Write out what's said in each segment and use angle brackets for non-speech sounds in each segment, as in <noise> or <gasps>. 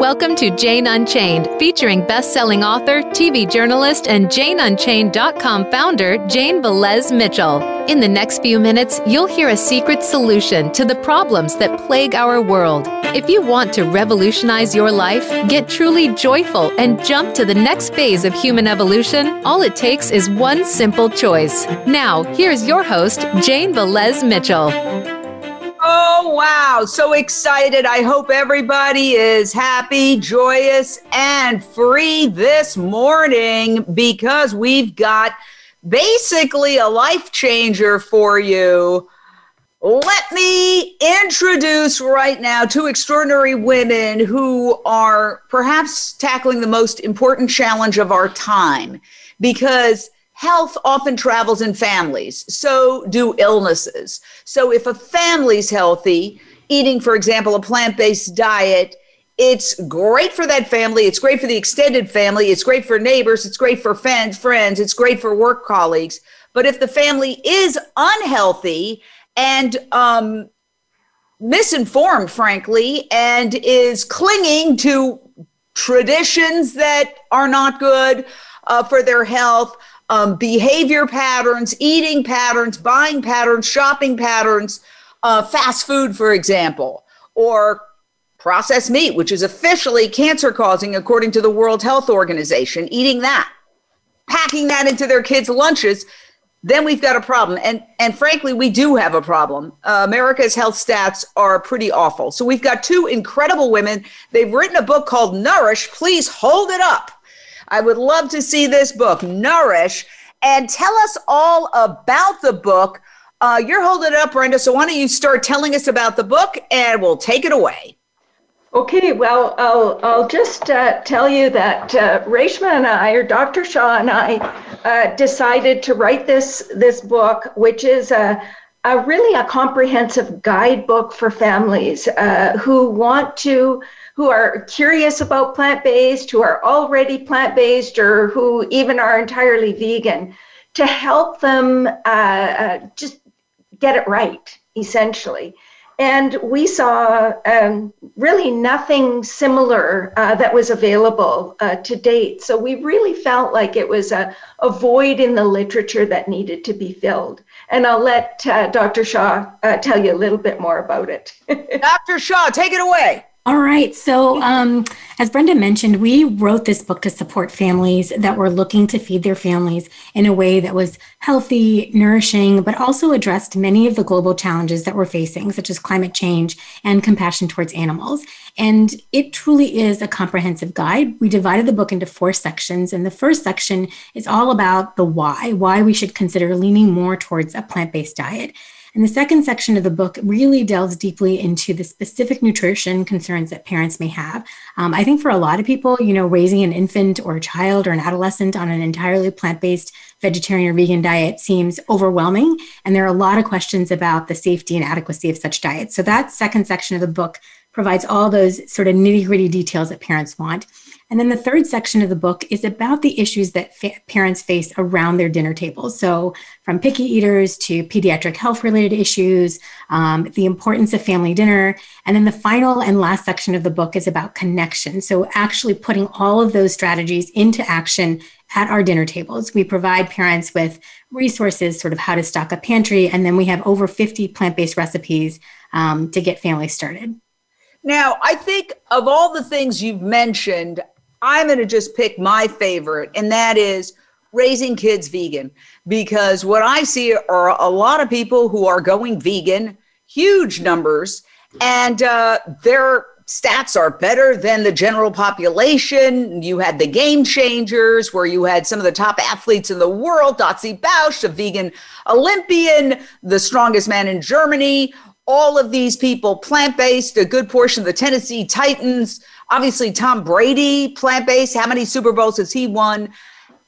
Welcome to Jane Unchained, featuring best-selling author, TV journalist, and JaneUnchained.com founder Jane Velez Mitchell. In the next few minutes, you'll hear a secret solution to the problems that plague our world. If you want to revolutionize your life, get truly joyful, and jump to the next phase of human evolution, all it takes is one simple choice. Now, here's your host, Jane Velez Mitchell. Oh, wow. So excited. I hope everybody is happy, joyous, and free this morning because we've got basically a life changer for you. Let me introduce right now two extraordinary women who are perhaps tackling the most important challenge of our time because health often travels in families. So do illnesses. So if a family's healthy, eating, for example, a plant based diet, it's great for that family. It's great for the extended family. It's great for neighbors. It's great for friends, friends. It's great for work colleagues. But if the family is unhealthy and um, misinformed, frankly, and is clinging to traditions that are not good uh, for their health, um, behavior patterns, eating patterns, buying patterns, shopping patterns, uh, fast food, for example, or processed meat, which is officially cancer causing according to the World Health Organization, eating that, packing that into their kids' lunches, then we've got a problem. And, and frankly, we do have a problem. Uh, America's health stats are pretty awful. So we've got two incredible women. They've written a book called Nourish. Please hold it up. I would love to see this book, Nourish, and tell us all about the book. Uh, you're holding it up, Brenda. So why don't you start telling us about the book and we'll take it away. Okay, well, I'll, I'll just uh, tell you that uh, Reshma and I, or Dr. Shah and I, uh, decided to write this, this book, which is a, a really a comprehensive guidebook for families uh, who want to who are curious about plant based, who are already plant based, or who even are entirely vegan, to help them uh, uh, just get it right, essentially. And we saw um, really nothing similar uh, that was available uh, to date. So we really felt like it was a, a, void in the literature that needed to be filled. And I'll let uh, Dr. Shah uh, tell you a little bit more about it. <laughs> Dr. Shah, take it away. All right. So, um, as Brenda mentioned, we wrote this book to support families that were looking to feed their families in a way that was healthy, nourishing, but also addressed many of the global challenges that we're facing, such as climate change and compassion towards animals. And it truly is a comprehensive guide. We divided the book into four sections. And the first section is all about the why, why we should consider leaning more towards a plant based diet. And the second section of the book really delves deeply into the specific nutrition concerns that parents may have. Um, I think for a lot of people, you know, raising an infant or a child or an adolescent on an entirely plant based vegetarian or vegan diet seems overwhelming. And there are a lot of questions about the safety and adequacy of such diets. So that second section of the book provides all those sort of nitty gritty details that parents want. And then the third section of the book is about the issues that fa- parents face around their dinner tables. So, from picky eaters to pediatric health related issues, um, the importance of family dinner. And then the final and last section of the book is about connection. So, actually putting all of those strategies into action at our dinner tables. We provide parents with resources, sort of how to stock a pantry, and then we have over 50 plant based recipes um, to get families started. Now, I think of all the things you've mentioned, I'm going to just pick my favorite, and that is raising kids vegan. Because what I see are a lot of people who are going vegan, huge numbers, and uh, their stats are better than the general population. You had the game changers, where you had some of the top athletes in the world, Dotsie Bausch, a vegan Olympian, the strongest man in Germany. All of these people plant based, a good portion of the Tennessee Titans Obviously, Tom Brady, plant based. How many Super Bowls has he won?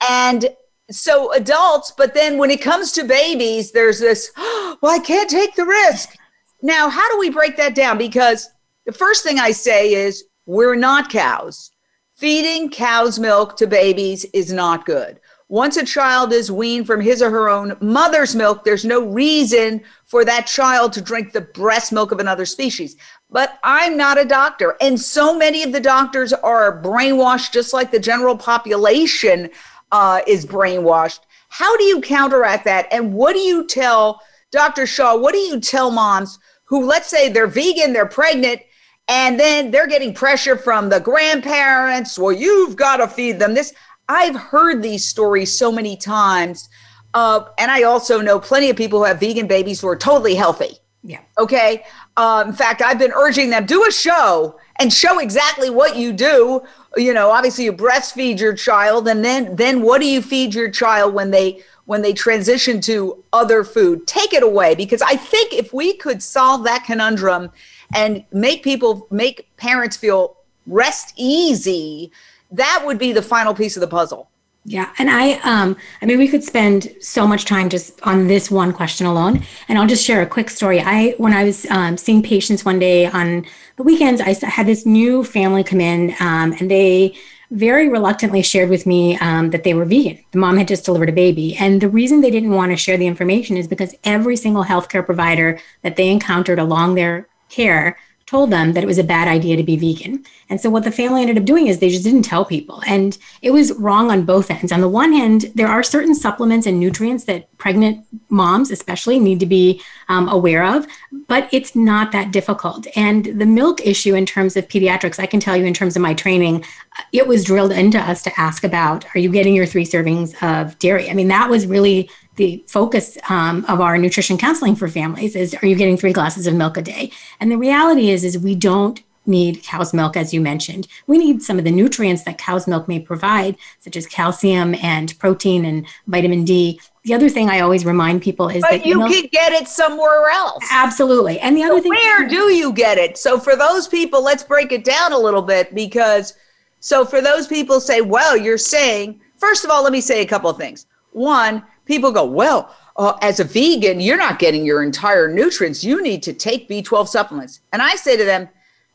And so adults, but then when it comes to babies, there's this, oh, <gasps> well, I can't take the risk. Now, how do we break that down? Because the first thing I say is we're not cows. Feeding cow's milk to babies is not good. Once a child is weaned from his or her own mother's milk, there's no reason for that child to drink the breast milk of another species. But I'm not a doctor. And so many of the doctors are brainwashed, just like the general population uh, is brainwashed. How do you counteract that? And what do you tell Dr. Shah? What do you tell moms who, let's say, they're vegan, they're pregnant, and then they're getting pressure from the grandparents? Well, you've got to feed them this. I've heard these stories so many times uh, and I also know plenty of people who have vegan babies who are totally healthy. Yeah. Okay. Uh, in fact, I've been urging them do a show and show exactly what you do. You know, obviously you breastfeed your child, and then then what do you feed your child when they when they transition to other food? Take it away because I think if we could solve that conundrum and make people make parents feel rest easy, that would be the final piece of the puzzle. Yeah, and I, um, I mean, we could spend so much time just on this one question alone. And I'll just share a quick story. I, when I was um, seeing patients one day on the weekends, I had this new family come in, um, and they very reluctantly shared with me um, that they were vegan. The mom had just delivered a baby, and the reason they didn't want to share the information is because every single healthcare provider that they encountered along their care told them that it was a bad idea to be vegan. And so what the family ended up doing is they just didn't tell people. And it was wrong on both ends. On the one hand, there are certain supplements and nutrients that pregnant moms, especially, need to be um, aware of, but it's not that difficult. And the milk issue, in terms of pediatrics, I can tell you in terms of my training, it was drilled into us to ask about are you getting your three servings of dairy? I mean, that was really the focus um, of our nutrition counseling for families is are you getting three glasses of milk a day? And the reality is is we don't need cow's milk as you mentioned. We need some of the nutrients that cow's milk may provide such as calcium and protein and vitamin d. The other thing i always remind people is but that you milk, can get it somewhere else. Absolutely. And the other so thing where do you get it? So for those people let's break it down a little bit because so for those people say well you're saying first of all let me say a couple of things. One people go, well, uh, as a vegan, you're not getting your entire nutrients. You need to take B12 supplements. And I say to them,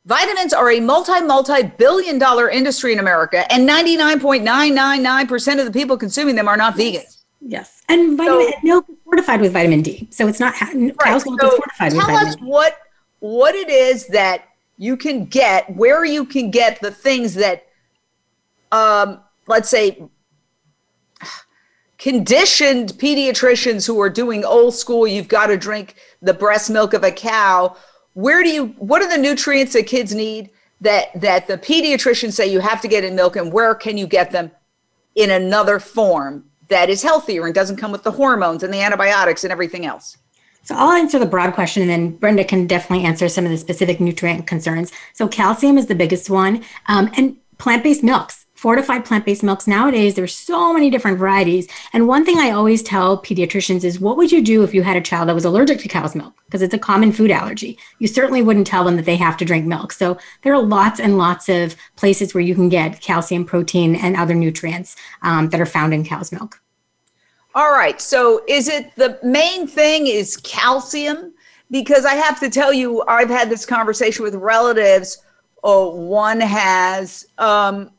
vitamins are a multi, multi billion dollar industry in America, and 99.999% of the people consuming them are not vegans. Yes. And vitamin so, milk is fortified with vitamin D. So it's not right. cow's milk so is fortified with vitamin us what what it is that you can get, where you can get the things that um, let's say conditioned pediatricians who are doing old school, you've got to drink the breast milk of a cow. Where do you, what are the nutrients that kids need that, that the pediatricians say you have to get in milk and where can you get them in another form that is healthier and doesn't come with the hormones and the antibiotics and everything else? So I'll answer the broad question and then Brenda can definitely answer some of the specific nutrient concerns. So calcium is the biggest one um, and plant-based milks fortified plant-based milks nowadays there's so many different varieties. And one thing i always tell pediatricians is what would you do if you had a child that was allergic to cow's milk? Because it's a common food allergy. You certainly wouldn't tell them that they have to drink milk. So there are lots and lots of places where you can get calcium protein and other nutrients um, that are found in cow's milk. All right. So is it the main thing is calcium? Because i have to tell you i've had this conversation with relatives. Oh one has. Um,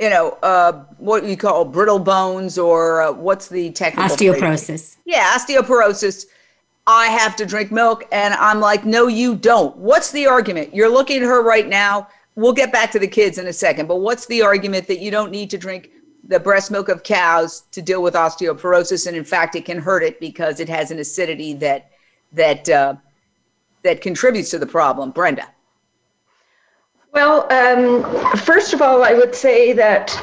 you know, uh, what you call brittle bones or uh, what's the technical osteoporosis? Phrase? Yeah, osteoporosis. I have to drink milk, and I'm like, no, you don't. What's the argument? You're looking at her right now. We'll get back to the kids in a second, but what's the argument that you don't need to drink the breast milk of cows to deal with osteoporosis, and in fact, it can hurt it because it has an acidity that that uh, that contributes to the problem, Brenda. Well, um, first of all, I would say that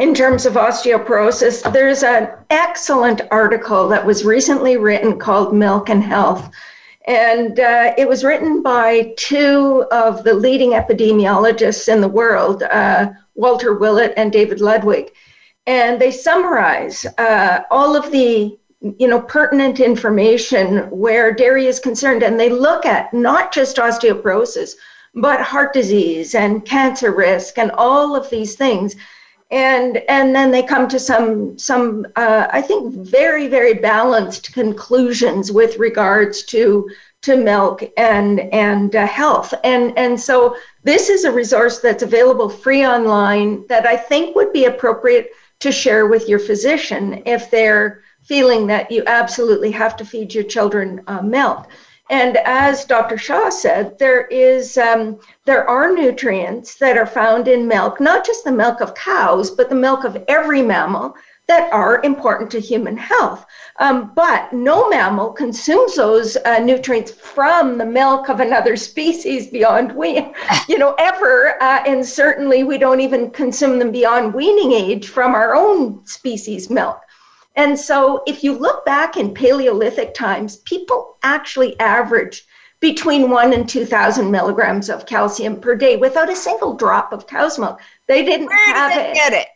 in terms of osteoporosis, there's an excellent article that was recently written called Milk and Health. And uh, it was written by two of the leading epidemiologists in the world, uh, Walter Willett and David Ludwig. And they summarize uh, all of the you know pertinent information where dairy is concerned and they look at not just osteoporosis but heart disease and cancer risk and all of these things and and then they come to some some uh, i think very very balanced conclusions with regards to to milk and and uh, health and and so this is a resource that's available free online that i think would be appropriate to share with your physician if they're feeling that you absolutely have to feed your children uh, milk. And as Dr. Shah said, there is um, there are nutrients that are found in milk, not just the milk of cows, but the milk of every mammal that are important to human health. Um, but no mammal consumes those uh, nutrients from the milk of another <laughs> species beyond we, <laughs> you know, ever. Uh, and certainly we don't even consume them beyond weaning age from our own species milk. And so if you look back in Paleolithic times, people actually averaged between one and 2,000 milligrams of calcium per day without a single drop of cow's milk. They didn't Where have did they it. get it?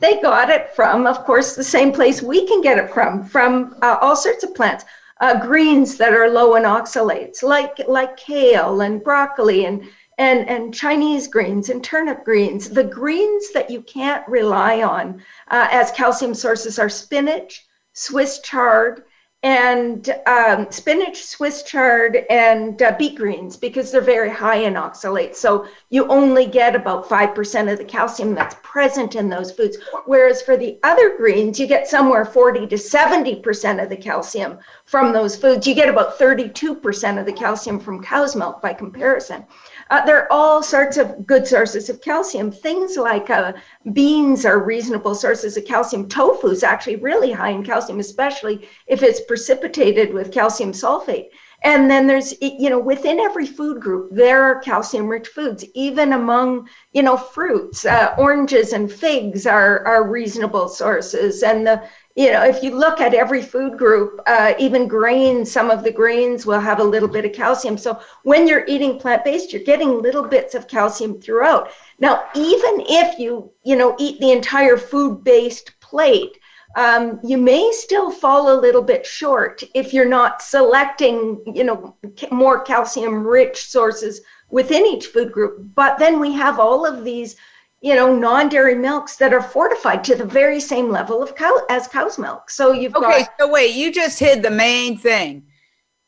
They got it from, of course, the same place we can get it from, from uh, all sorts of plants. Uh, greens that are low in oxalates, like like kale and broccoli and and and Chinese greens and turnip greens. The greens that you can't rely on uh, as calcium sources are spinach, Swiss chard, and um, spinach, Swiss chard, and uh, beet greens because they're very high in oxalates. So you only get about 5% of the calcium that's present in those foods. Whereas for the other greens, you get somewhere 40 to 70% of the calcium from those foods. You get about 32% of the calcium from cow's milk by comparison. Uh, there are all sorts of good sources of calcium. Things like uh, beans are reasonable sources of calcium. Tofu is actually really high in calcium, especially if it's precipitated with calcium sulfate. And then there's, you know, within every food group, there are calcium rich foods, even among, you know, fruits. Uh, oranges and figs are, are reasonable sources. And the, you know, if you look at every food group, uh, even grains, some of the grains will have a little bit of calcium. So when you're eating plant based, you're getting little bits of calcium throughout. Now, even if you, you know, eat the entire food based plate, um, you may still fall a little bit short if you're not selecting, you know, more calcium rich sources within each food group. But then we have all of these you know, non-dairy milks that are fortified to the very same level of cow as cow's milk. So you've Okay, got so wait, you just hid the main thing.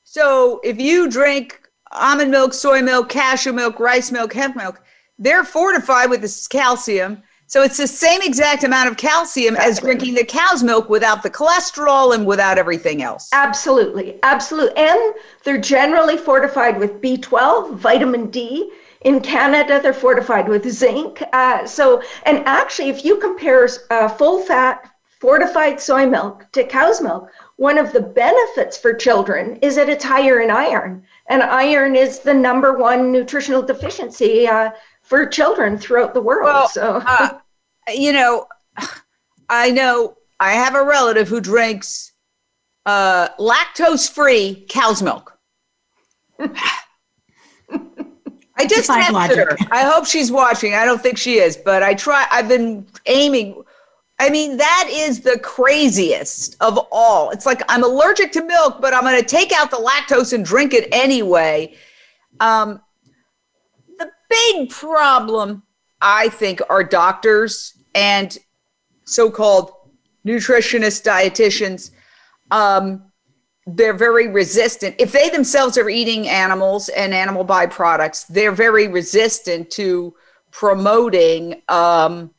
So if you drink almond milk, soy milk, cashew milk, rice milk, hemp milk, they're fortified with this calcium. So it's the same exact amount of calcium as drinking the cow's milk without the cholesterol and without everything else. absolutely, absolutely, and they're generally fortified with B12, vitamin D. In Canada, they're fortified with zinc. Uh, so, and actually, if you compare uh, full-fat fortified soy milk to cow's milk, one of the benefits for children is that it's higher in iron, and iron is the number one nutritional deficiency uh, for children throughout the world. Well, so, uh, you know, I know I have a relative who drinks uh, lactose free cow's milk. <laughs> I just tested logic. her. I hope she's watching. I don't think she is, but I try. I've been aiming. I mean, that is the craziest of all. It's like I'm allergic to milk, but I'm going to take out the lactose and drink it anyway. Um, the big problem, I think, are doctors and so called nutritionists, dietitians. Um, they're very resistant. If they themselves are eating animals and animal byproducts, they're very resistant to promoting um,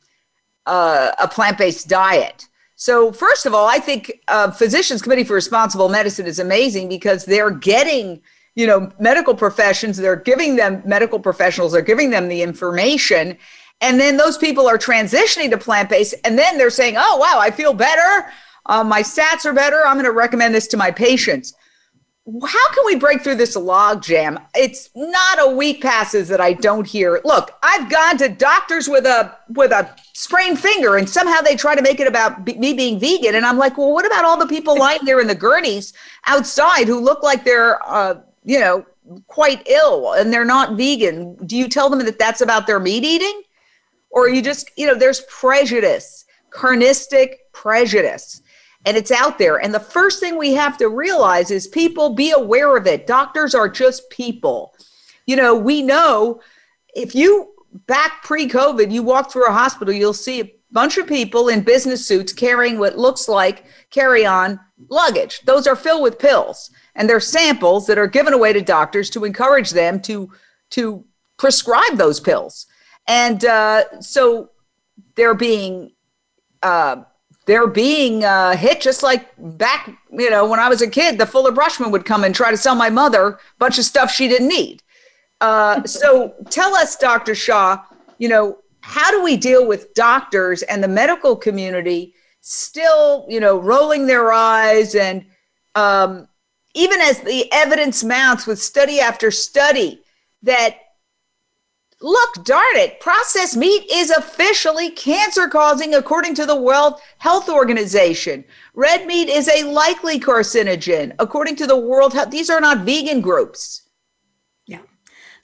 uh, a plant based diet. So, first of all, I think uh, Physicians Committee for Responsible Medicine is amazing because they're getting, you know, medical professions, they're giving them medical professionals, they're giving them the information. And then those people are transitioning to plant based, and then they're saying, oh, wow, I feel better. Uh, my stats are better. I'm going to recommend this to my patients. How can we break through this log jam? It's not a week passes that I don't hear. Look, I've gone to doctors with a with a sprained finger, and somehow they try to make it about be- me being vegan. And I'm like, well, what about all the people <laughs> lying there in the gurneys outside who look like they're, uh, you know, quite ill and they're not vegan? Do you tell them that that's about their meat eating, or you just, you know, there's prejudice, carnistic prejudice and it's out there. And the first thing we have to realize is people be aware of it. Doctors are just people. You know, we know if you back pre COVID, you walk through a hospital, you'll see a bunch of people in business suits carrying what looks like carry on luggage. Those are filled with pills and they're samples that are given away to doctors to encourage them to, to prescribe those pills. And uh, so they're being uh, they're being uh, hit just like back, you know, when I was a kid, the Fuller Brushman would come and try to sell my mother a bunch of stuff she didn't need. Uh, <laughs> so tell us, Dr. Shah you know, how do we deal with doctors and the medical community still, you know, rolling their eyes and um, even as the evidence mounts with study after study that Look, darn it, processed meat is officially cancer causing according to the World Health Organization. Red meat is a likely carcinogen according to the World Health. These are not vegan groups.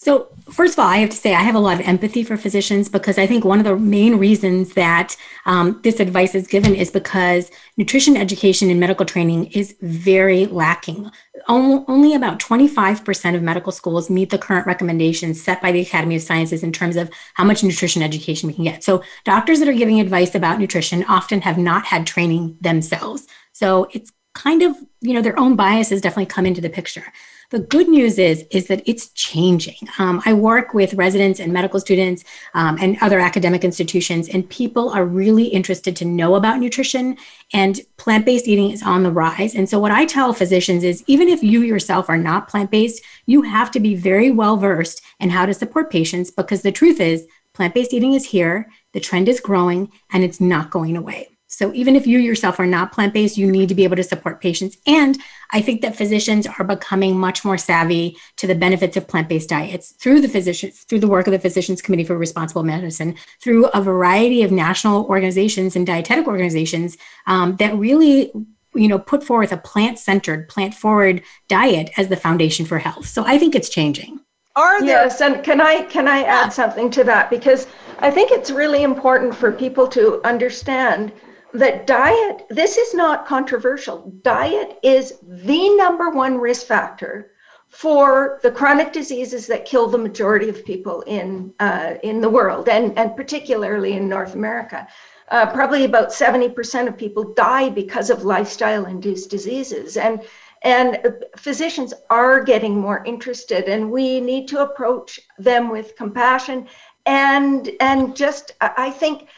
So, first of all, I have to say I have a lot of empathy for physicians because I think one of the main reasons that um, this advice is given is because nutrition education and medical training is very lacking. Only about 25% of medical schools meet the current recommendations set by the Academy of Sciences in terms of how much nutrition education we can get. So, doctors that are giving advice about nutrition often have not had training themselves. So, it's kind of, you know, their own biases definitely come into the picture. The good news is is that it's changing. Um, I work with residents and medical students um, and other academic institutions, and people are really interested to know about nutrition. And plant based eating is on the rise. And so, what I tell physicians is, even if you yourself are not plant based, you have to be very well versed in how to support patients because the truth is, plant based eating is here. The trend is growing, and it's not going away. So even if you yourself are not plant based, you need to be able to support patients. And I think that physicians are becoming much more savvy to the benefits of plant based diets through the physicians, through the work of the Physicians Committee for Responsible Medicine, through a variety of national organizations and dietetic organizations um, that really you know put forth a plant centered plant forward diet as the foundation for health. So i think it's changing. Are there yes and can i can i add something to that? Because i think it's really important for people to understand that diet, this is not controversial. Diet is the number one risk factor for the chronic diseases that kill the majority of people in uh, in the world, and and particularly in North America. Uh, probably about 70% of people die because of lifestyle-induced diseases, and and physicians are getting more interested, and we need to approach them with compassion and and just I think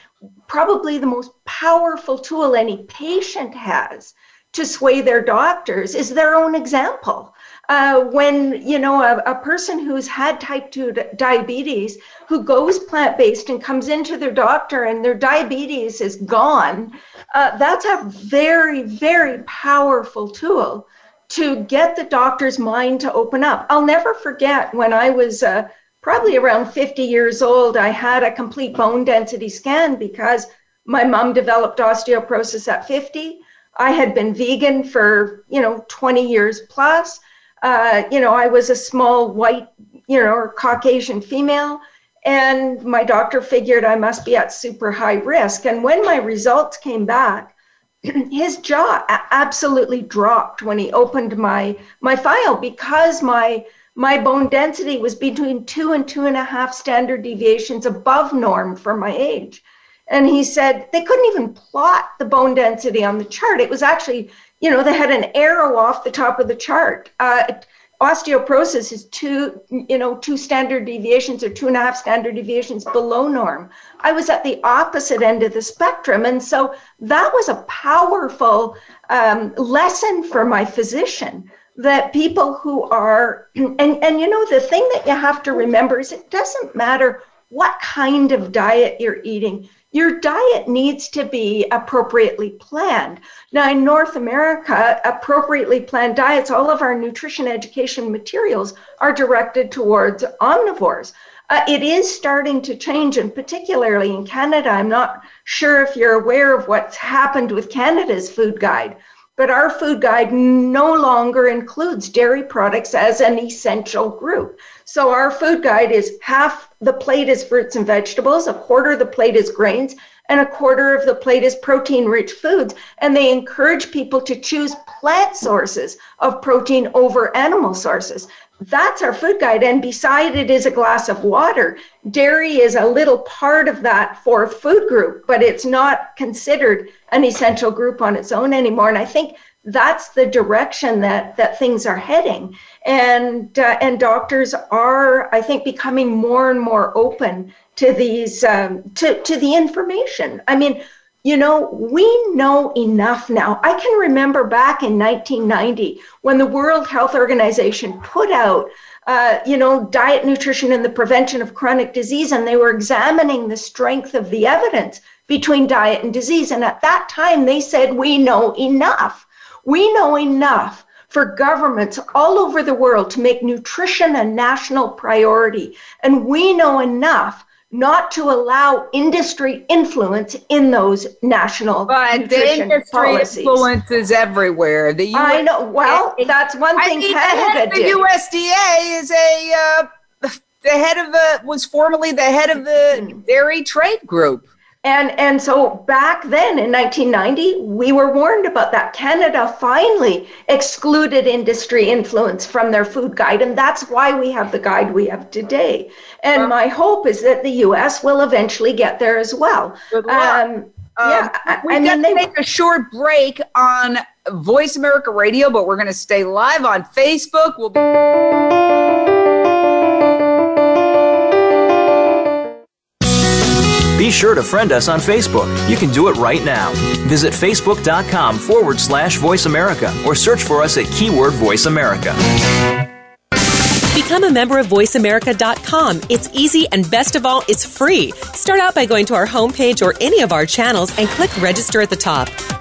probably the most powerful tool any patient has to sway their doctors is their own example. Uh, when you know a, a, person who's had type 2 diabetes who goes plant-based and comes into their doctor and their diabetes is gone uh, that's a very very powerful tool to get the doctor's mind to open up i'll never forget when i was uh, probably around 50 years old, I had a complete bone density scan because my mom developed osteoporosis at 50. I had been vegan for, you know, 20 years plus. Uh, you know, I was a small white, you know, or Caucasian female. And my doctor figured I must be at super high risk. And when my results came back, <clears throat> his jaw absolutely dropped when he opened my my file because my my bone density was between two and two and a half standard deviations above norm for my age. And he said they couldn't even plot the bone density on the chart. It was actually, you know, they had an arrow off the top of the chart. Uh, osteoporosis is two, you know, two standard deviations or two and a half standard deviations below norm. I was at the opposite end of the spectrum. And so that was a powerful um, lesson for my physician that people who are <clears throat> and and you know the thing that you have to remember is it doesn't matter what kind of diet you're eating. Your diet needs to be appropriately planned. Now in north america appropriately planned diets all of our nutrition education materials are directed towards omnivores. Uh, it is starting to change and particularly in canada. I'm not sure if you're aware of what's happened with canada's food guide but our food guide no longer includes dairy products as an essential group. So our food guide is half the plate is fruits and vegetables, a quarter of the plate is grains, and a quarter of the plate is protein rich foods. And they encourage people to choose plant sources of protein over animal sources. That's our food guide. And beside it is a glass of water. Dairy is a little part of that fourth food group, but it's not considered an essential group on its own anymore. And I think that's the direction that that things are heading and uh, and doctors are i think becoming more and more open to these um, to to the information i mean you know, we know enough now. I can remember back in 1990 when the World Health Organization put out, uh, you know, diet, nutrition, and the prevention of chronic disease, and they were examining the strength of the evidence between diet and disease. And at that time, they said, we know enough. We know enough for governments all over the world to make nutrition a national priority. And we know enough not to allow industry influence in those national but the industry policies. influence is everywhere the US, I know well that's one thing I mean, Canada the, the USDA is a uh, the head of the was formerly the head of the mm-hmm. dairy trade group and, and so back then in 1990, we were warned about that. Canada finally excluded industry influence from their food guide, and that's why we have the guide we have today. And my hope is that the US will eventually get there as well. Luck. Um, yeah, um, we've I got to take a short break on Voice America Radio, but we're going to stay live on Facebook. We'll be. Sure to friend us on Facebook. You can do it right now. Visit facebook.com forward slash voice America or search for us at keyword voice America. Become a member of VoiceAmerica.com. It's easy and best of all, it's free. Start out by going to our homepage or any of our channels and click register at the top.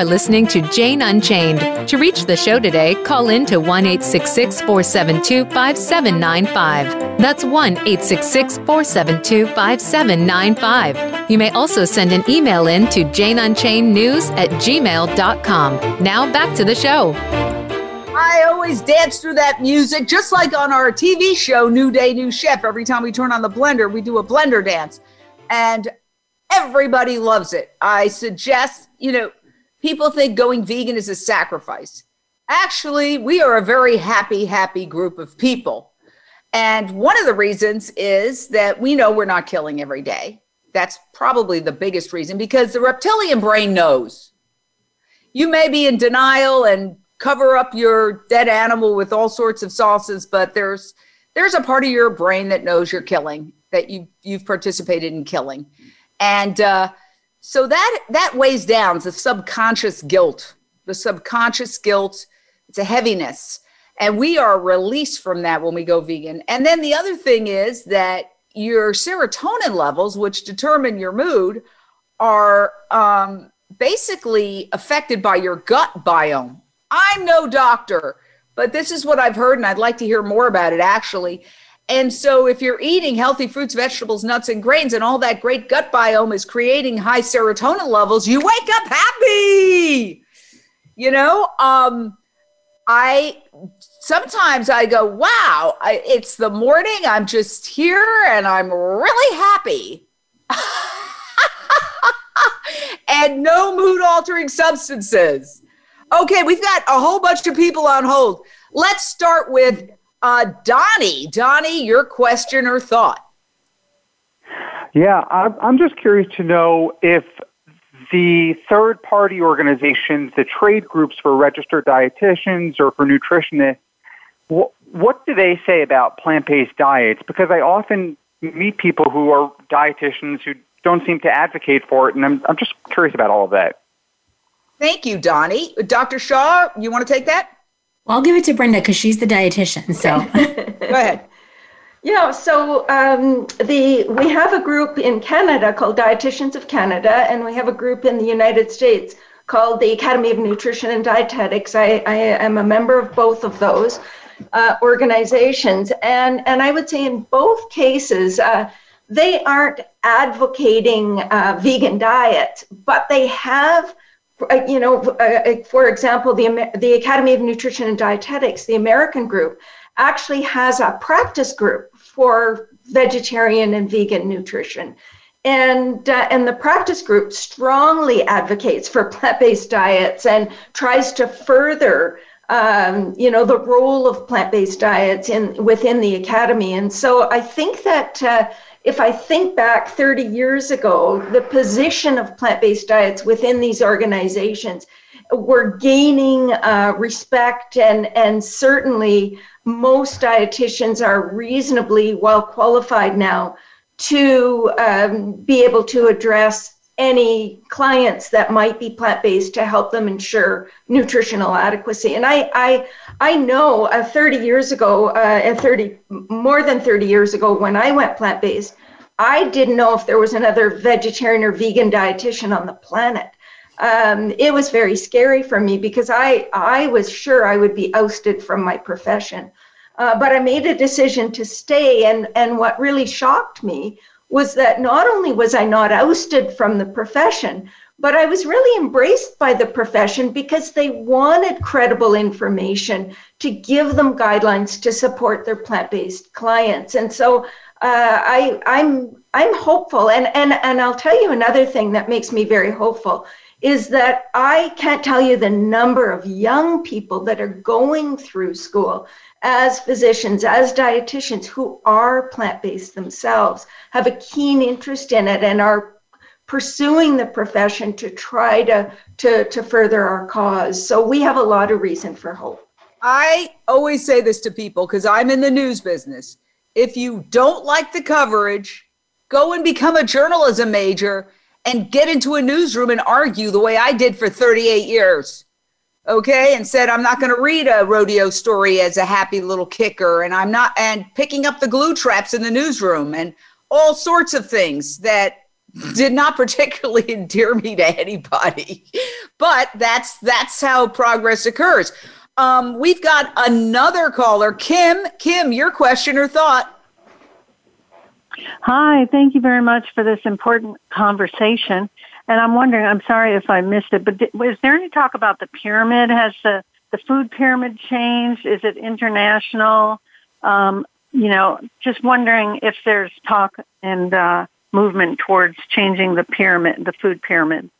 Are listening to Jane Unchained. To reach the show today, call in to 1 472 5795. That's 1 472 5795. You may also send an email in to janeunchainednews at gmail.com. Now back to the show. I always dance through that music, just like on our TV show, New Day, New Chef. Every time we turn on the blender, we do a blender dance. And everybody loves it. I suggest, you know, people think going vegan is a sacrifice. Actually, we are a very happy, happy group of people. And one of the reasons is that we know we're not killing every day. That's probably the biggest reason because the reptilian brain knows. You may be in denial and cover up your dead animal with all sorts of sauces, but there's there's a part of your brain that knows you're killing, that you you've participated in killing. And uh, so that that weighs down the subconscious guilt. The subconscious guilt it's a heaviness. And we are released from that when we go vegan. And then the other thing is that your serotonin levels which determine your mood are um, basically affected by your gut biome. I'm no doctor but this is what i've heard and i'd like to hear more about it actually and so, if you're eating healthy fruits, vegetables, nuts, and grains, and all that great gut biome is creating high serotonin levels, you wake up happy. You know, um, I sometimes I go, wow, I, it's the morning. I'm just here and I'm really happy. <laughs> and no mood altering substances. Okay, we've got a whole bunch of people on hold. Let's start with uh, Donnie, Donnie, your question or thought? Yeah, I'm just curious to know if the third party organizations, the trade groups for registered dietitians or for nutritionists, what do they say about plant-based diets? Because I often meet people who are dietitians who don't seem to advocate for it, and I'm, I'm just curious about all of that. Thank you, Donnie. Dr. Shah, you want to take that? Well, I'll give it to Brenda because she's the dietitian. So <laughs> go ahead. Yeah, so um, the we have a group in Canada called Dietitians of Canada, and we have a group in the United States called the Academy of Nutrition and Dietetics. I, I am a member of both of those uh, organizations, and and I would say in both cases. Uh, they aren't advocating uh, vegan diets, but they have you know, for example, the, the Academy of Nutrition and Dietetics, the American group, actually has a practice group for vegetarian and vegan nutrition. And, uh, and the practice group strongly advocates for plant-based diets and tries to further um, you know the role of plant-based diets in within the academy and so i think that uh, if I think back 30 years ago, the position of plant based diets within these organizations were gaining uh, respect, and, and certainly most dietitians are reasonably well qualified now to um, be able to address any clients that might be plant-based to help them ensure nutritional adequacy. And I, I, I know uh, 30 years ago, uh, and 30 more than 30 years ago, when I went plant-based, I didn't know if there was another vegetarian or vegan dietitian on the planet. Um, it was very scary for me because I, I was sure I would be ousted from my profession. Uh, but I made a decision to stay. And, and what really shocked me was that not only was I not ousted from the profession, but I was really embraced by the profession because they wanted credible information to give them guidelines to support their plant-based clients. And so uh, I, I'm I'm hopeful, and and and I'll tell you another thing that makes me very hopeful is that I can't tell you the number of young people that are going through school as physicians, as dietitians who are plant based themselves, have a keen interest in it, and are pursuing the profession to try to, to, to further our cause. So we have a lot of reason for hope. I always say this to people because I'm in the news business. If you don't like the coverage, go and become a journalism major and get into a newsroom and argue the way I did for 38 years okay, and said, I'm not going to read a rodeo story as a happy little kicker, and I'm not, and picking up the glue traps in the newsroom, and all sorts of things that did not <laughs> particularly endear me to anybody. But that's that's how progress occurs. Um, we've got another caller, Kim. Kim, your question or thought? Hi, thank you very much for this important conversation. And I'm wondering, I'm sorry if I missed it, but was there any talk about the pyramid? Has the, the food pyramid changed? Is it international? Um, you know, just wondering if there's talk and uh, movement towards changing the pyramid, the food pyramid.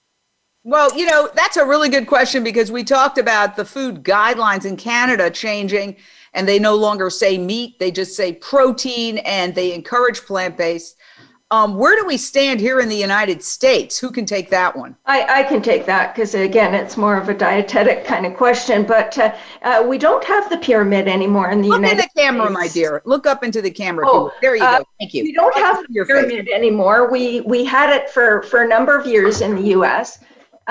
Well, you know, that's a really good question because we talked about the food guidelines in Canada changing and they no longer say meat, they just say protein and they encourage plant based. Um, where do we stand here in the United States? Who can take that one? I, I can take that because, again, it's more of a dietetic kind of question. But uh, uh, we don't have the pyramid anymore in the Look United in the camera, States. my dear. Look up into the camera. Oh, there you uh, go. Thank you. We don't have the pyramid face. anymore. We we had it for for a number of years in the U.S.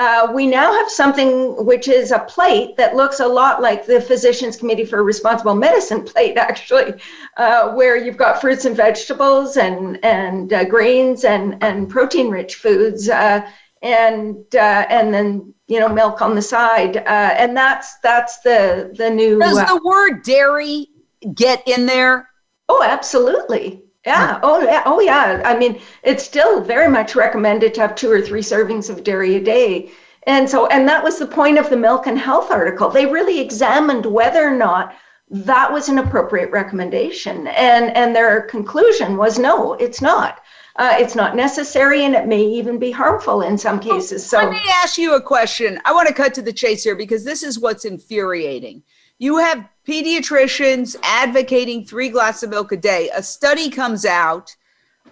Uh, we now have something which is a plate that looks a lot like the Physicians Committee for Responsible Medicine <laughs> plate, actually, uh, where you've got fruits and vegetables and and uh, grains and and protein-rich foods, uh, and uh, and then you know milk on the side, uh, and that's that's the the new. Does the word dairy get in there? Oh, absolutely. Yeah. Oh, yeah. Oh, yeah. I mean, it's still very much recommended to have two or three servings of dairy a day. And so, and that was the point of the Milk and Health article. They really examined whether or not that was an appropriate recommendation. And, and their conclusion was no, it's not. Uh, it's not necessary and it may even be harmful in some cases. So, Let me ask you a question. I want to cut to the chase here because this is what's infuriating. You have pediatricians advocating three glasses of milk a day. A study comes out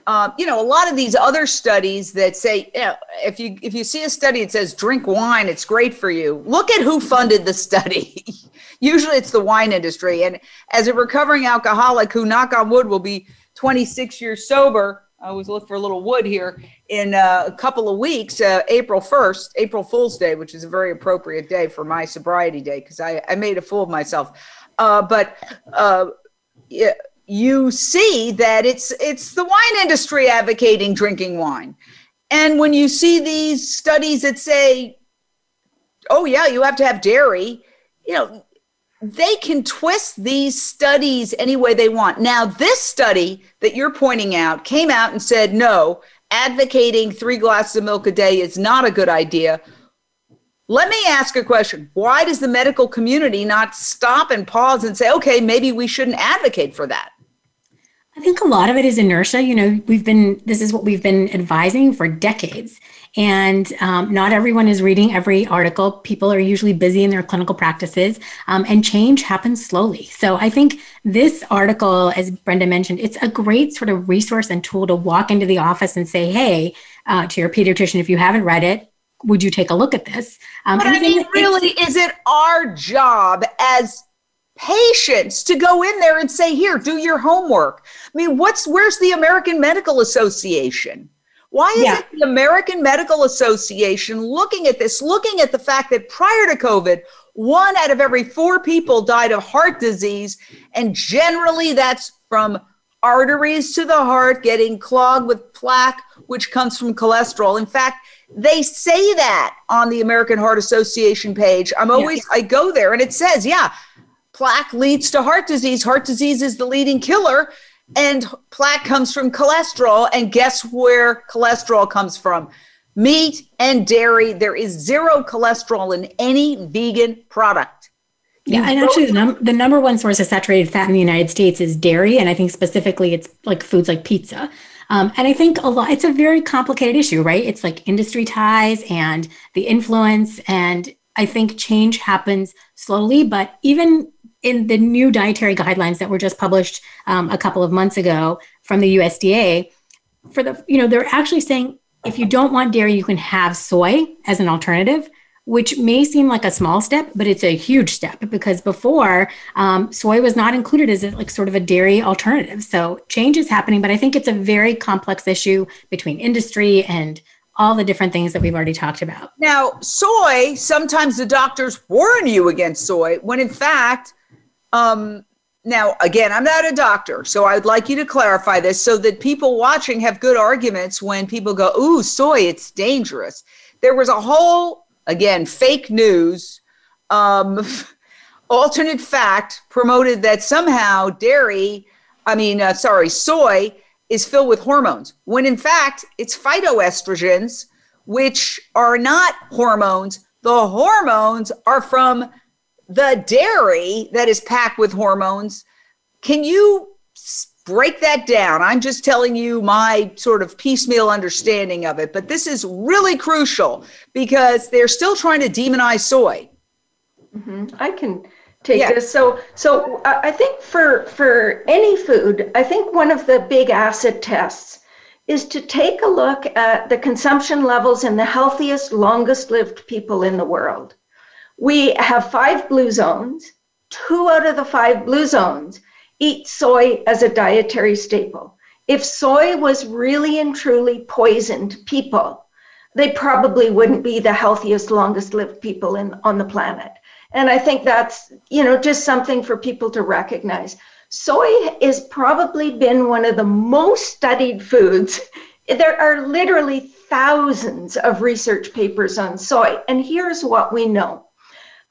um, you know, a lot of these other studies that say, you know, if you if you see a study that says drink wine, it's great for you. Look at who funded the study. <laughs> Usually, it's the wine industry. And as a recovering alcoholic, who knock on wood will be 26 years sober, I always look for a little wood here in uh, a couple of weeks, uh, April 1st, April Fool's Day, which is a very appropriate day for my sobriety day because I, I made a fool of myself. Uh, but uh, you see that it's it's the wine industry advocating drinking wine. And when you see these studies that say, oh yeah, you have to have dairy, you know, they can twist these studies any way they want. Now, this study that you're pointing out came out and said, no, advocating three glasses of milk a day is not a good idea. Let me ask a question. Why does the medical community not stop and pause and say, okay, maybe we shouldn't advocate for that? I think a lot of it is inertia. You know, we've been, this is what we've been advising for decades. And um, not everyone is reading every article. People are usually busy in their clinical practices, um, and change happens slowly. So I think this article, as Brenda mentioned, it's a great sort of resource and tool to walk into the office and say, hey, uh, to your pediatrician, if you haven't read it, would you take a look at this? Um, but I mean, really, is it our job as patients to go in there and say, here, do your homework. I mean, what's where's the American Medical Association? Why is yeah. the American Medical Association looking at this, looking at the fact that prior to COVID, one out of every four people died of heart disease, and generally that's from arteries to the heart getting clogged with plaque, which comes from cholesterol. In fact, they say that on the American Heart Association page. I'm always, yeah. I go there and it says, yeah, plaque leads to heart disease. Heart disease is the leading killer. And plaque comes from cholesterol. And guess where cholesterol comes from? Meat and dairy. There is zero cholesterol in any vegan product. Yeah, and actually, the, num- the number one source of saturated fat in the United States is dairy, and I think specifically it's like foods like pizza. Um, and I think a lot. It's a very complicated issue, right? It's like industry ties and the influence, and I think change happens slowly. But even in the new dietary guidelines that were just published um, a couple of months ago from the USDA, for the you know they're actually saying if you don't want dairy, you can have soy as an alternative, which may seem like a small step, but it's a huge step because before um, soy was not included as a, like sort of a dairy alternative. So change is happening, but I think it's a very complex issue between industry and all the different things that we've already talked about. Now, soy, sometimes the doctors warn you against soy when in fact um, now, again, I'm not a doctor, so I'd like you to clarify this so that people watching have good arguments when people go, ooh, soy, it's dangerous. There was a whole, again, fake news, um, <laughs> alternate fact promoted that somehow dairy, I mean, uh, sorry, soy is filled with hormones, when in fact it's phytoestrogens, which are not hormones. The hormones are from the dairy that is packed with hormones. Can you break that down? I'm just telling you my sort of piecemeal understanding of it, but this is really crucial because they're still trying to demonize soy. Mm-hmm. I can take yeah. this. So, so uh, I think for for any food, I think one of the big acid tests is to take a look at the consumption levels in the healthiest, longest lived people in the world. We have five blue zones. Two out of the five blue zones eat soy as a dietary staple. If soy was really and truly poisoned people, they probably wouldn't be the healthiest, longest lived people in, on the planet. And I think that's, you know, just something for people to recognize. Soy has probably been one of the most studied foods. <laughs> There are literally thousands of research papers on soy. And here's what we know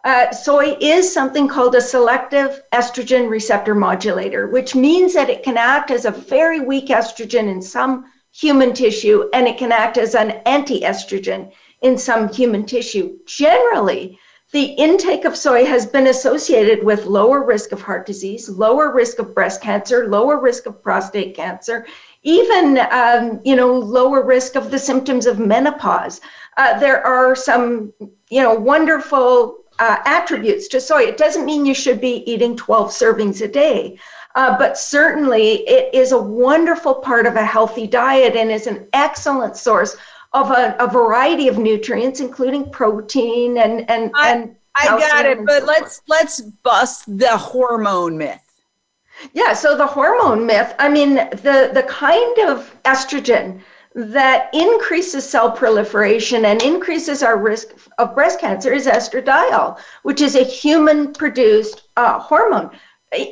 uh, soy is something called a selective estrogen receptor modulator, which means that it can act as a very weak estrogen in some human tissue and it can act as an anti estrogen in some human tissue. Generally, the intake of soy has been associated with lower risk of heart disease, lower risk of breast cancer, lower risk of prostate cancer, even um, you know lower risk of the symptoms of menopause. Uh, there are some you know wonderful uh, attributes to soy. It doesn't mean you should be eating 12 servings a day. Uh, but certainly, it is a wonderful part of a healthy diet and is an excellent source of a, a variety of nutrients, including protein and and I, and. I got it, but so let's let's bust the hormone myth. Yeah, so the hormone myth. I mean, the the kind of estrogen that increases cell proliferation and increases our risk of breast cancer is estradiol, which is a human produced uh, hormone.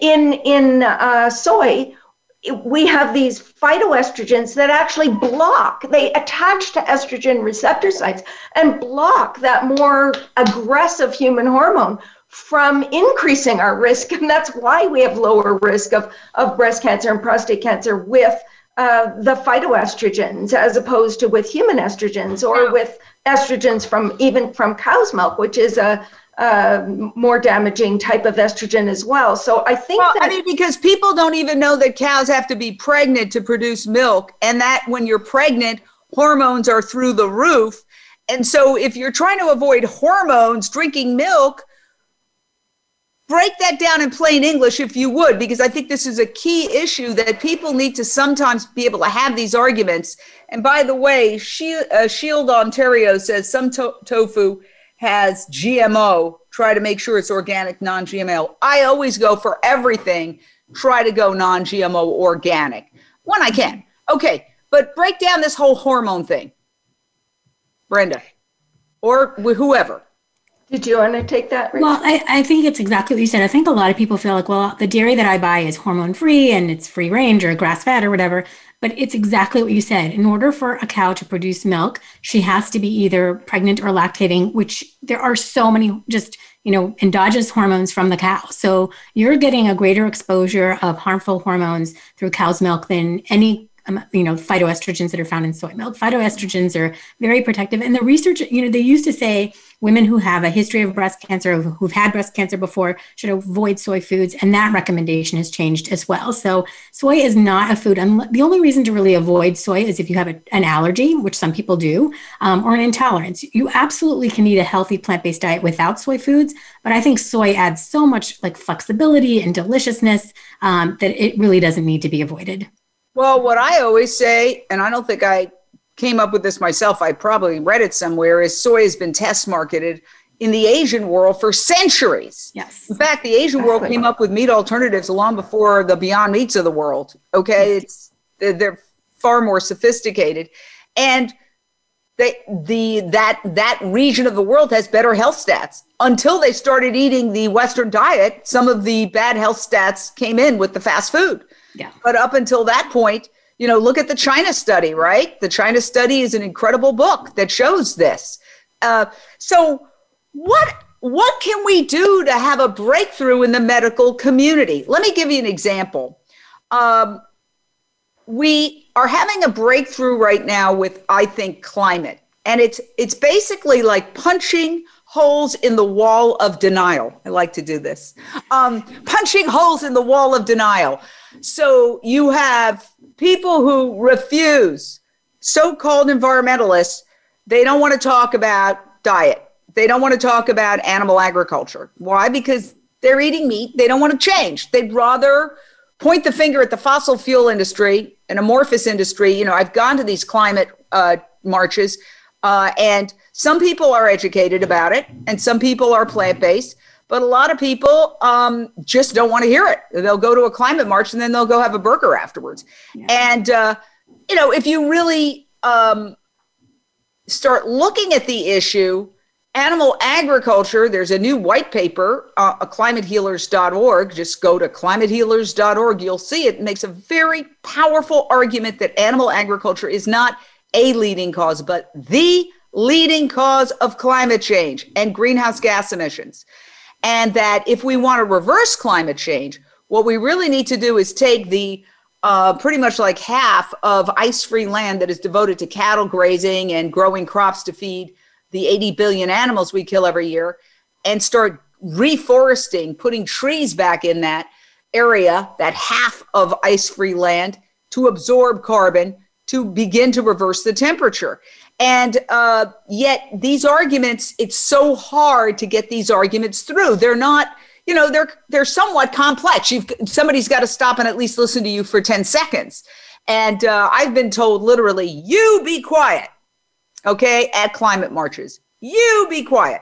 In, in uh, soy, we have these phytoestrogens that actually block, they attach to estrogen receptor sites and block that more aggressive human hormone from increasing our risk. And that's why we have lower risk of, of breast cancer and prostate cancer with uh, the phytoestrogens as opposed to with human estrogens or with estrogens from even from cow's milk, which is a, a more damaging type of estrogen as well. So I think well, that I mean because people don't even know that cows have to be pregnant to produce milk, and that when you're pregnant, hormones are through the roof. And so if you're trying to avoid hormones, drinking milk break that down in plain English if you would, because I think this is a key issue that people need to sometimes be able to have these arguments. And by the way, Shield, uh, Ontario says some to- tofu has GMO. Try to make sure it's organic, non GMO. I always go for everything, try to go non GMO organic when I can. Okay, but break down this whole hormone thing, Brenda, or whoever. Did you want to take that? Well, I, I think it's exactly what you said. I think a lot of people feel like, well, the dairy that I buy is hormone free and it's free range or grass fed or whatever. But it's exactly what you said. In order for a cow to produce milk, she has to be either pregnant or lactating, which there are so many just, you know, endogenous hormones from the cow. So you're getting a greater exposure of harmful hormones through cow's milk than any um, you know, phytoestrogens that are found in soy milk. Phytoestrogens are very protective. And the research, you know, they used to say women who have a history of breast cancer, who've had breast cancer before, should avoid soy foods. And that recommendation has changed as well. So soy is not a food. And the only reason to really avoid soy is if you have a, an allergy, which some people do, um, or an intolerance. You absolutely can eat a healthy plant-based diet without soy foods. But I think soy adds so much like flexibility and deliciousness um, that it really doesn't need to be avoided. Well, what I always say, and I don't think I came up with this myself, I probably read it somewhere, is soy has been test marketed in the Asian world for centuries. Yes. In fact, the Asian world came up with meat alternatives long before the Beyond Meats of the world. Okay, it's they're far more sophisticated, and they the that that region of the world has better health stats. Until they started eating the Western diet, some of the bad health stats came in with the fast food. Yeah. But up until that point, you know, look at the China study, right? The China study is an incredible book that shows this. Uh, so, what what can we do to have a breakthrough in the medical community? Let me give you an example. Um, we are having a breakthrough right now with, I think, climate, and it's it's basically like punching holes in the wall of denial. I like to do this. Um, punching holes in the wall of denial. So you have people who refuse, so called environmentalists, they don't want to talk about diet. They don't want to talk about animal agriculture. Why? Because they're eating meat. They don't want to change. They'd rather point the finger at the fossil fuel industry, an amorphous industry. You know, I've gone to these climate uh, marches, uh, and some people are educated about it, and some people are plant based. But a lot of people um, just don't want to hear it. They'll go to a climate march and then they'll go have a burger afterwards. Yeah. And, uh, you know, if you really um, start looking at the issue, animal agriculture, there's a new white paper, uh, climatehealers.org. Just go to climatehealers.org. You'll see it. it makes a very powerful argument that animal agriculture is not a leading cause, but the leading cause of climate change and greenhouse gas emissions and that if we want to reverse climate change, what we really need to do is take the uh, pretty much like half of ice free land that is devoted to cattle grazing and growing crops to feed the 80 billion animals we kill every year and start reforesting, putting trees back in that area, that half of ice free land to absorb carbon to begin to reverse the temperature. And uh, yet, these arguments, it's so hard to get these arguments through. They're not you know, they're they're somewhat complex. You've somebody's got to stop and at least listen to you for 10 seconds. And uh, I've been told literally, you be quiet, okay, at climate marches. You be quiet.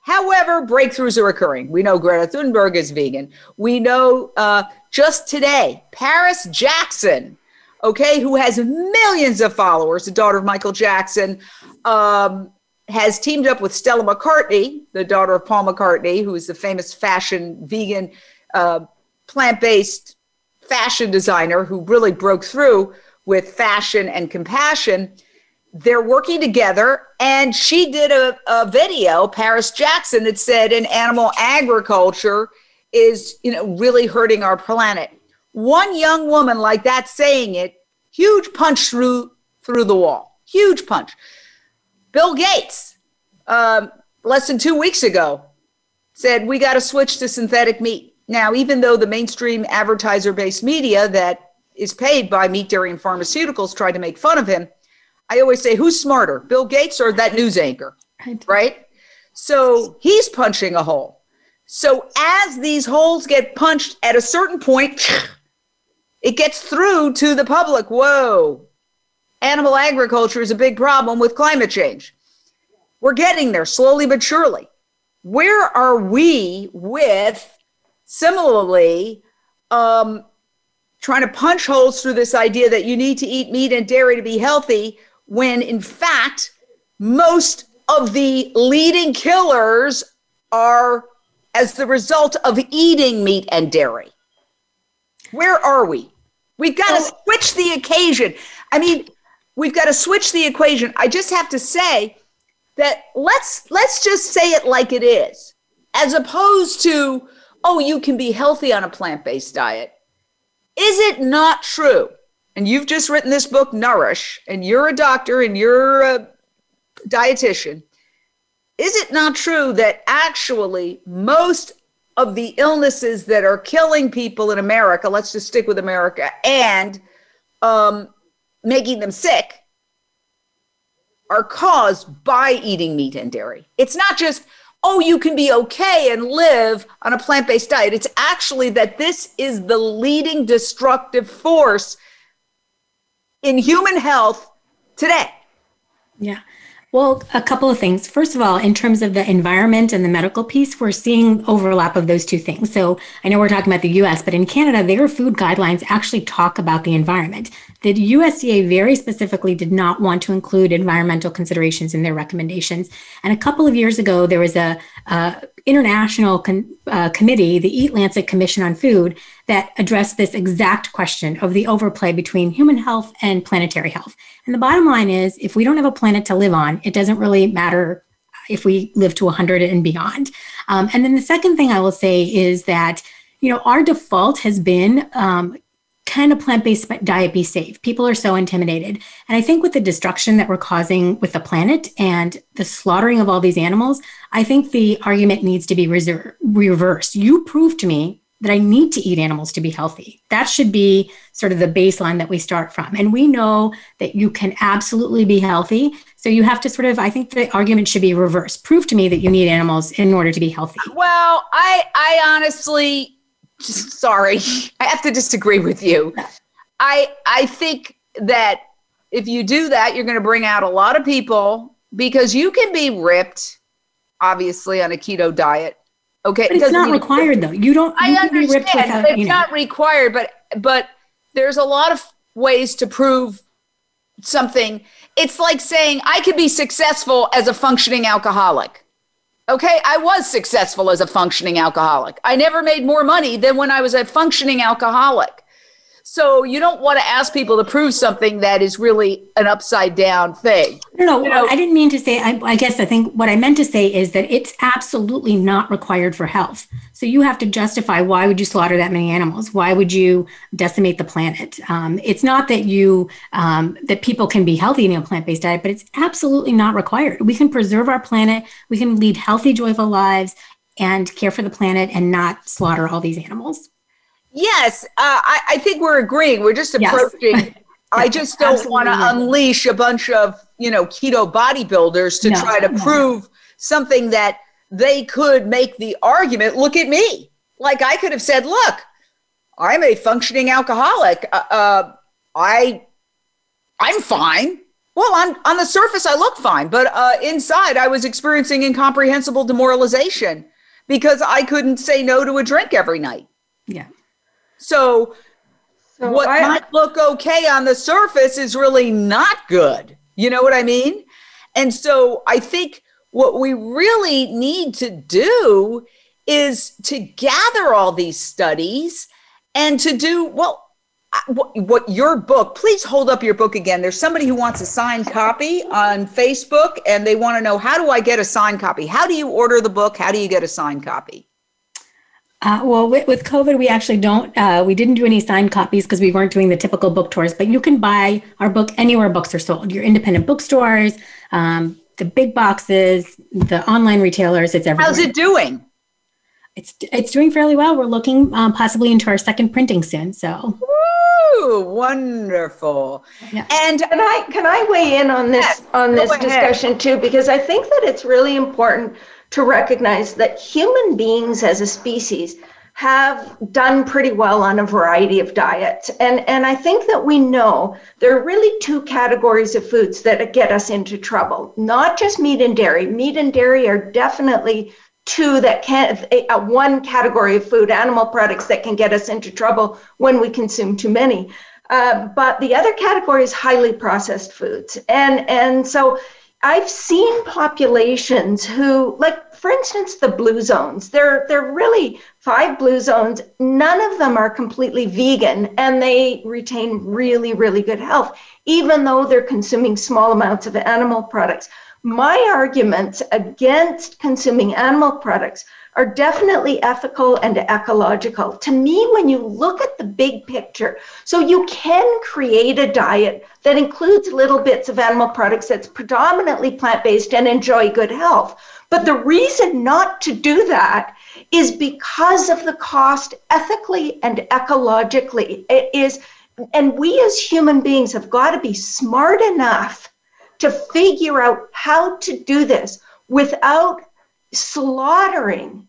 However, breakthroughs are occurring. We know Greta Thunberg is vegan. We know uh, just today, Paris Jackson, okay, who has millions of followers, the daughter of Michael Jackson, um, has teamed up with Stella McCartney, the daughter of Paul McCartney, who is the famous fashion, vegan, uh, plant based fashion designer who really broke through with fashion and compassion. They're working together, and she did a, a video, Paris Jackson, that said in animal agriculture is you know really hurting our planet. One young woman like that saying it, huge punch through through the wall. Huge punch. Bill Gates, um, less than two weeks ago, said we got to switch to synthetic meat. Now, even though the mainstream advertiser based media that is paid by meat, dairy, and pharmaceuticals tried to make fun of him, I always say, who's smarter, Bill Gates or that news anchor? Right. right? So he's punching a hole. So as these holes get punched at a certain point, it gets through to the public. Whoa, animal agriculture is a big problem with climate change. We're getting there slowly but surely. Where are we with similarly um, trying to punch holes through this idea that you need to eat meat and dairy to be healthy when in fact most of the leading killers are as the result of eating meat and dairy? Where are we? We've got to switch the occasion. I mean, We've got to switch the equation. I just have to say that let's let's just say it like it is, as opposed to oh, you can be healthy on a plant-based diet. Is it not true? And you've just written this book, Nourish, and you're a doctor and you're a dietitian. Is it not true that actually most of the illnesses that are killing people in America, let's just stick with America, and um, making them sick are caused by eating meat and dairy. It's not just, oh, you can be okay and live on a plant based diet. It's actually that this is the leading destructive force in human health today. Yeah. Well, a couple of things. First of all, in terms of the environment and the medical piece, we're seeing overlap of those two things. So I know we're talking about the US, but in Canada, their food guidelines actually talk about the environment. The USDA very specifically did not want to include environmental considerations in their recommendations. And a couple of years ago, there was a, a international con, uh, committee, the Eat Lancet Commission on Food, that addressed this exact question of the overplay between human health and planetary health. And the bottom line is if we don't have a planet to live on, it doesn't really matter if we live to 100 and beyond. Um, and then the second thing I will say is that, you know, our default has been um, can a plant-based diet be safe people are so intimidated and i think with the destruction that we're causing with the planet and the slaughtering of all these animals i think the argument needs to be reser- reversed you prove to me that I need to eat animals to be healthy. That should be sort of the baseline that we start from. And we know that you can absolutely be healthy. So you have to sort of, I think the argument should be reversed. Prove to me that you need animals in order to be healthy. Well, I, I honestly, just, sorry, I have to disagree with you. I, I think that if you do that, you're going to bring out a lot of people because you can be ripped, obviously, on a keto diet Okay, but it's not required though. You don't. You I understand. Without, it's you know. not required, but but there's a lot of ways to prove something. It's like saying I could be successful as a functioning alcoholic. Okay, I was successful as a functioning alcoholic. I never made more money than when I was a functioning alcoholic. So you don't want to ask people to prove something that is really an upside down thing. No, no, you know, I didn't mean to say. I, I, guess I think what I meant to say is that it's absolutely not required for health. So you have to justify why would you slaughter that many animals? Why would you decimate the planet? Um, it's not that you um, that people can be healthy in a plant based diet, but it's absolutely not required. We can preserve our planet. We can lead healthy, joyful lives and care for the planet and not slaughter all these animals. Yes, uh, I, I, think we're agreeing. We're just approaching. Yes. <laughs> I just don't want to unleash a bunch of you know keto bodybuilders to no, try to no. prove something that they could make the argument. Look at me. like I could have said, look, I'm a functioning alcoholic. Uh, uh, I, I'm fine. Well, on, on the surface, I look fine, but uh, inside, I was experiencing incomprehensible demoralization because I couldn't say no to a drink every night. Yeah. So, so what I, might look okay on the surface is really not good. You know what I mean? And so I think what we really need to do is to gather all these studies and to do, well, what, what, your book please hold up your book again there's somebody who wants a signed copy on facebook and they want to know how do i get a signed copy how do you order the book how do you get a signed copy uh, well, with, with, COVID, we actually don't, uh, we didn't do any signed copies because we weren't doing the typical book tours, but you can buy our book anywhere books are sold. Your independent bookstores, um, the big boxes, the online retailers, it's everywhere. How's it doing? It's, it's doing fairly well. We're looking um, possibly into our second printing soon. So. Woo, wonderful. Yeah. And can I can I weigh in on this on this discussion too because I think that it's really important to recognize that human beings as a species have done pretty well on a variety of diets. And, and I think that we know there are really two categories of foods that get us into trouble, not just meat and dairy. Meat and dairy are definitely two that can a, one category of food animal products that can get us into trouble when we consume too many uh, but the other category is highly processed foods and and so I've seen populations who, like for instance, the blue zones. There, there are really five blue zones. None of them are completely vegan, and they retain really, really good health, even though they're consuming small amounts of animal products. My arguments against consuming animal products are definitely ethical and ecological. To me, when you look at the big picture, so you can create a diet that includes little bits of animal products that's predominantly plant based and enjoy good health. But the reason not to do that is because of the cost ethically and ecologically. It is, and we as human beings have got to be smart enough to figure out how to do this without slaughtering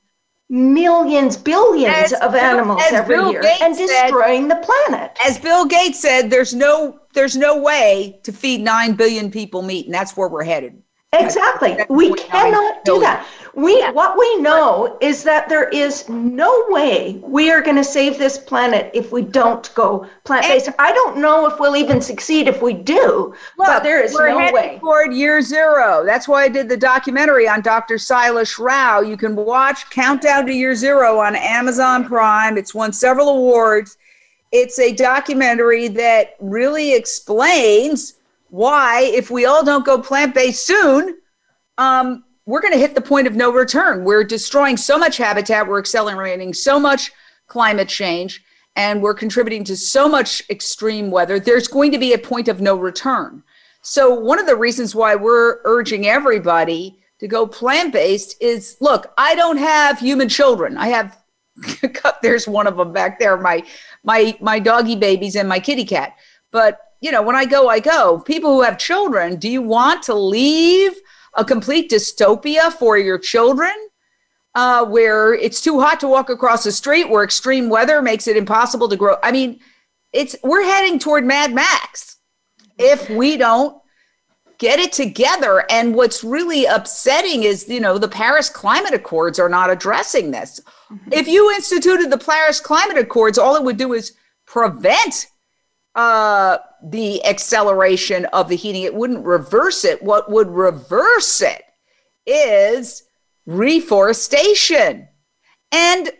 millions, billions as of animals every Bill year Gates and destroying said, the planet. As Bill Gates said, there's no there's no way to feed nine billion people meat, and that's where we're headed. Exactly. we cannot do that. We what we know is that there is no way we are going to save this planet if we don't go plant based. I don't know if we'll even succeed if we do, look, but there is no way. Toward year zero. That's why I did the documentary on Dr. Sailesh Rao. You can watch Countdown to Year Zero on Amazon Prime. It's won several awards. It's a documentary that really explains why, if we all don't go plant based soon, um, we're going to hit the point of no return. We're destroying so much habitat, we're accelerating so much climate change, and we're contributing to so much extreme weather. There's going to be a point of no return. So, one of the reasons why we're urging everybody to go plant based is look, I don't have human children. I have <laughs> there's one of them back there, my my my doggy babies and my kitty cat. But you know, when I go, I go. People who have children, do you want to leave a complete dystopia for your children? Uh, where it's too hot to walk across the street, where extreme weather makes it impossible to grow. I mean, it's we're heading toward Mad Max if we don't get it together. And what's really upsetting is, you know, the Paris Climate Accords are not addressing this. Mm-hmm. If you instituted the Paris Climate Accords, all it would do is prevent uh, the acceleration of the heating. It wouldn't reverse it. What would reverse it is reforestation. And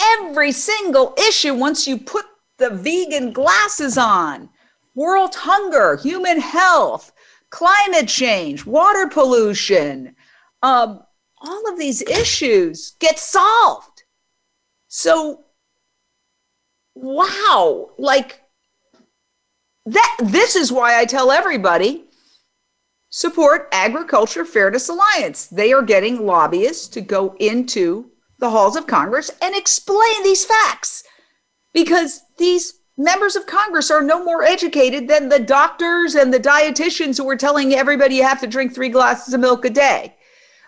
every single issue, once you put the vegan glasses on, world hunger, human health, climate change, water pollution, um, all of these issues get solved. So wow, like that this is why I tell everybody support Agriculture Fairness Alliance. They are getting lobbyists to go into the halls of Congress and explain these facts because these members of Congress are no more educated than the doctors and the dietitians who are telling everybody you have to drink three glasses of milk a day.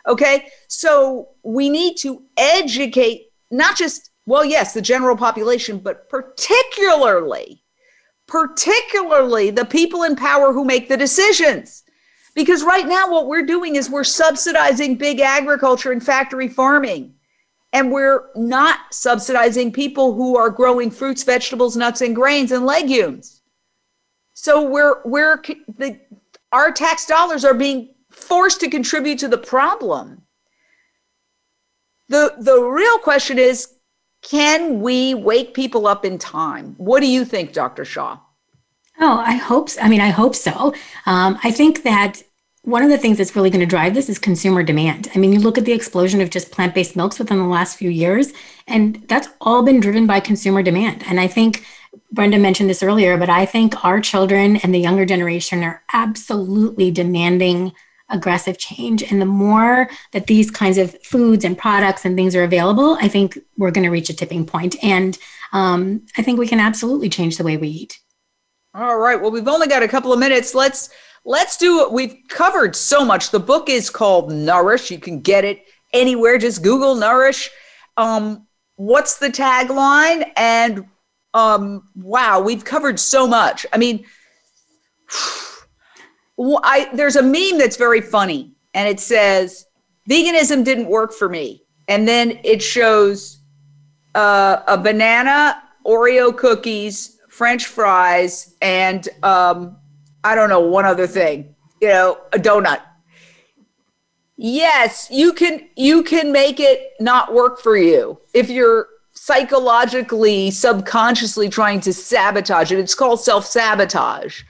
Okay. So we need to educate not just, well, yes, the general population, but particularly, particularly the people in power who make the decisions. Because right now, what we're doing is we're subsidizing big agriculture and factory farming. And we're not subsidizing people who are growing fruits, vegetables, nuts, and grains and legumes. So we're, we're, the, our tax dollars are being forced to contribute to the problem. The, the real question is can we wake people up in time? What do you think, Dr. Shah? Oh, I hope. So. I mean, I hope so. Um, I think that one of the things that's really going to drive this is consumer demand. I mean, you look at the explosion of just plant based milks within the last few years, and that's all been driven by consumer demand. And I think Brenda mentioned this earlier, but I think our children and the younger generation are absolutely demanding aggressive change. And the more that these kinds of foods and products and things are available, I think we're going to reach a tipping point. And um, I think we can absolutely change the way we eat. All right. Well, we've only got a couple of minutes. Let's let's do it. We've covered so much. The book is called Nourish. You can get it anywhere. Just Google Nourish. Um, what's the tagline? And um, wow, we've covered so much. I mean, I, there's a meme that's very funny, and it says, "Veganism didn't work for me," and then it shows uh, a banana, Oreo cookies, French fries, and um, I don't know one other thing. You know, a donut. Yes, you can you can make it not work for you if you're psychologically, subconsciously trying to sabotage it. It's called self sabotage.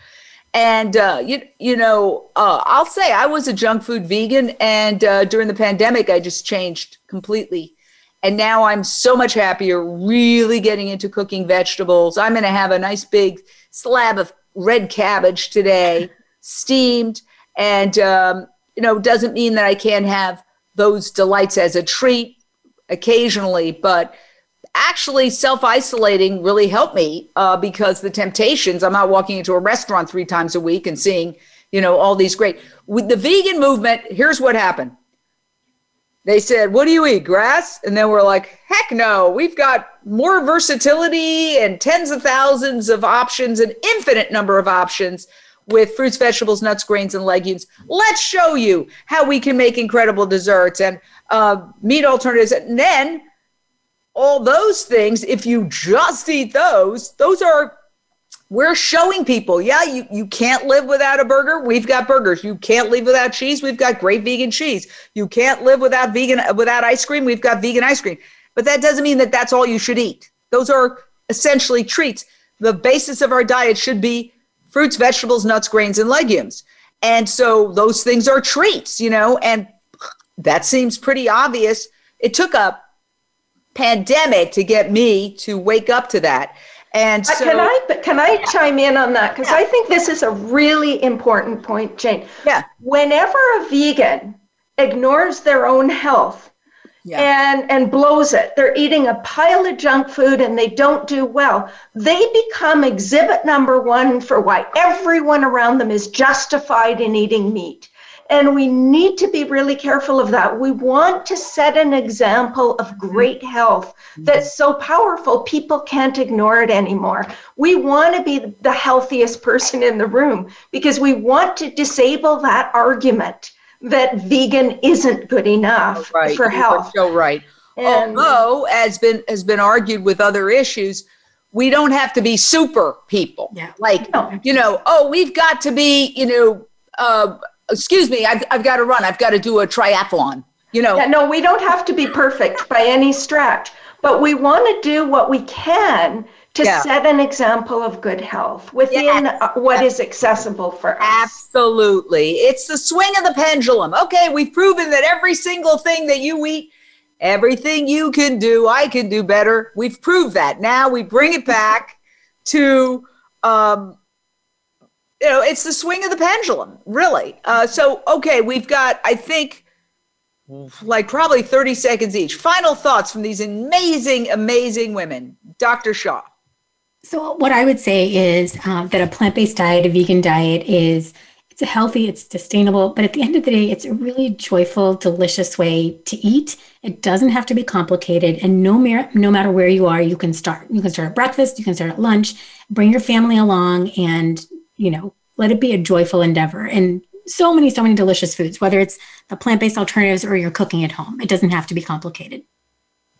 And uh, you you know, uh, I'll say I was a junk food vegan, and uh, during the pandemic, I just changed completely. And now I'm so much happier, really getting into cooking vegetables. I'm going to have a nice big slab of red cabbage today, steamed, and um, you know, doesn't mean that I can't have those delights as a treat occasionally, but actually self isolating really helped me uh, because the temptations, I'm not walking into a restaurant three times a week and seeing, you know, all these great. With the vegan movement, here's what happened. They said, What do you eat? Grass? And then we're like, Heck no, we've got more versatility and tens of thousands of options, an infinite number of options with fruits, vegetables, nuts, grains, and legumes. Let's show you how we can make incredible desserts and uh, meat alternatives. And then all those things, if you just eat those, those are we're showing people, yeah, you, you can't live without a burger. We've got burgers. You can't live without cheese. We've got great vegan cheese. You can't live without vegan without ice cream. We've got vegan ice cream. But that doesn't mean that that's all you should eat. Those are essentially treats. The basis of our diet should be fruits, vegetables, nuts, grains, and legumes. And so those things are treats, you know, and that seems pretty obvious. It took a pandemic to get me to wake up to that. And uh, so, can I can I chime in on that because yeah. I think this is a really important point, Jane. Yeah. Whenever a vegan ignores their own health yeah. and and blows it, they're eating a pile of junk food and they don't do well. They become exhibit number one for why everyone around them is justified in eating meat. And we need to be really careful of that. We want to set an example of great health that's so powerful, people can't ignore it anymore. We want to be the healthiest person in the room because we want to disable that argument that vegan isn't good enough right. for health. So right. And, Although, as been has been argued with other issues, we don't have to be super people. Yeah. Like, no. you know, oh, we've got to be, you know, uh, excuse me, I've, I've got to run. I've got to do a triathlon. You know. Yeah, no, we don't have to be perfect by any stretch, but we want to do what we can to yeah. set an example of good health within yes. Uh, what is accessible for us. Absolutely. It's the swing of the pendulum. Okay, we've proven that every single thing that you eat, everything you can do, I can do better. We've proved that. Now we bring it back to um, you know, it's the swing of the pendulum, really. Uh, so, okay, we've got, I think, like probably 30 seconds each. Final thoughts from these amazing, amazing women. Dr. Shah. So, what I would say is uh, that a plant based diet, a vegan diet, is it's healthy, it's sustainable, but at the end of the day, it's a really joyful, delicious way to eat. It doesn't have to be complicated, and no, mer- no matter where you are, you can start. You can start at breakfast, you can start at lunch, bring your family along, and you know, let it be a joyful endeavor. And so many, so many delicious foods, whether it's the plant-based alternatives or you're cooking at home. It doesn't have to be complicated.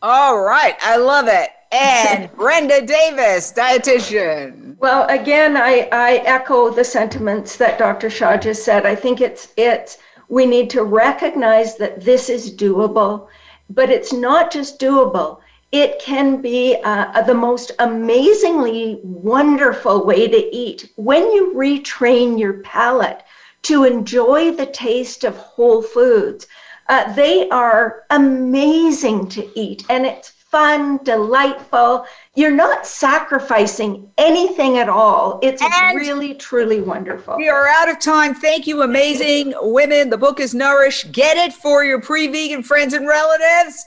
All right, I love it. And <laughs> Brenda Davis, dietitian. Well, again, I, I echo the sentiments that Dr. Shah just said. I think it's it's we need to recognize that this is doable, but it's not just doable. It can be uh, the most amazingly wonderful way to eat when you retrain your palate to enjoy the taste of whole foods. Uh, they are amazing to eat, and it's fun, delightful. You're not sacrificing anything at all. It's and really, truly wonderful. We are out of time. Thank you, amazing women. The book is Nourish. Get it for your pre vegan friends and relatives.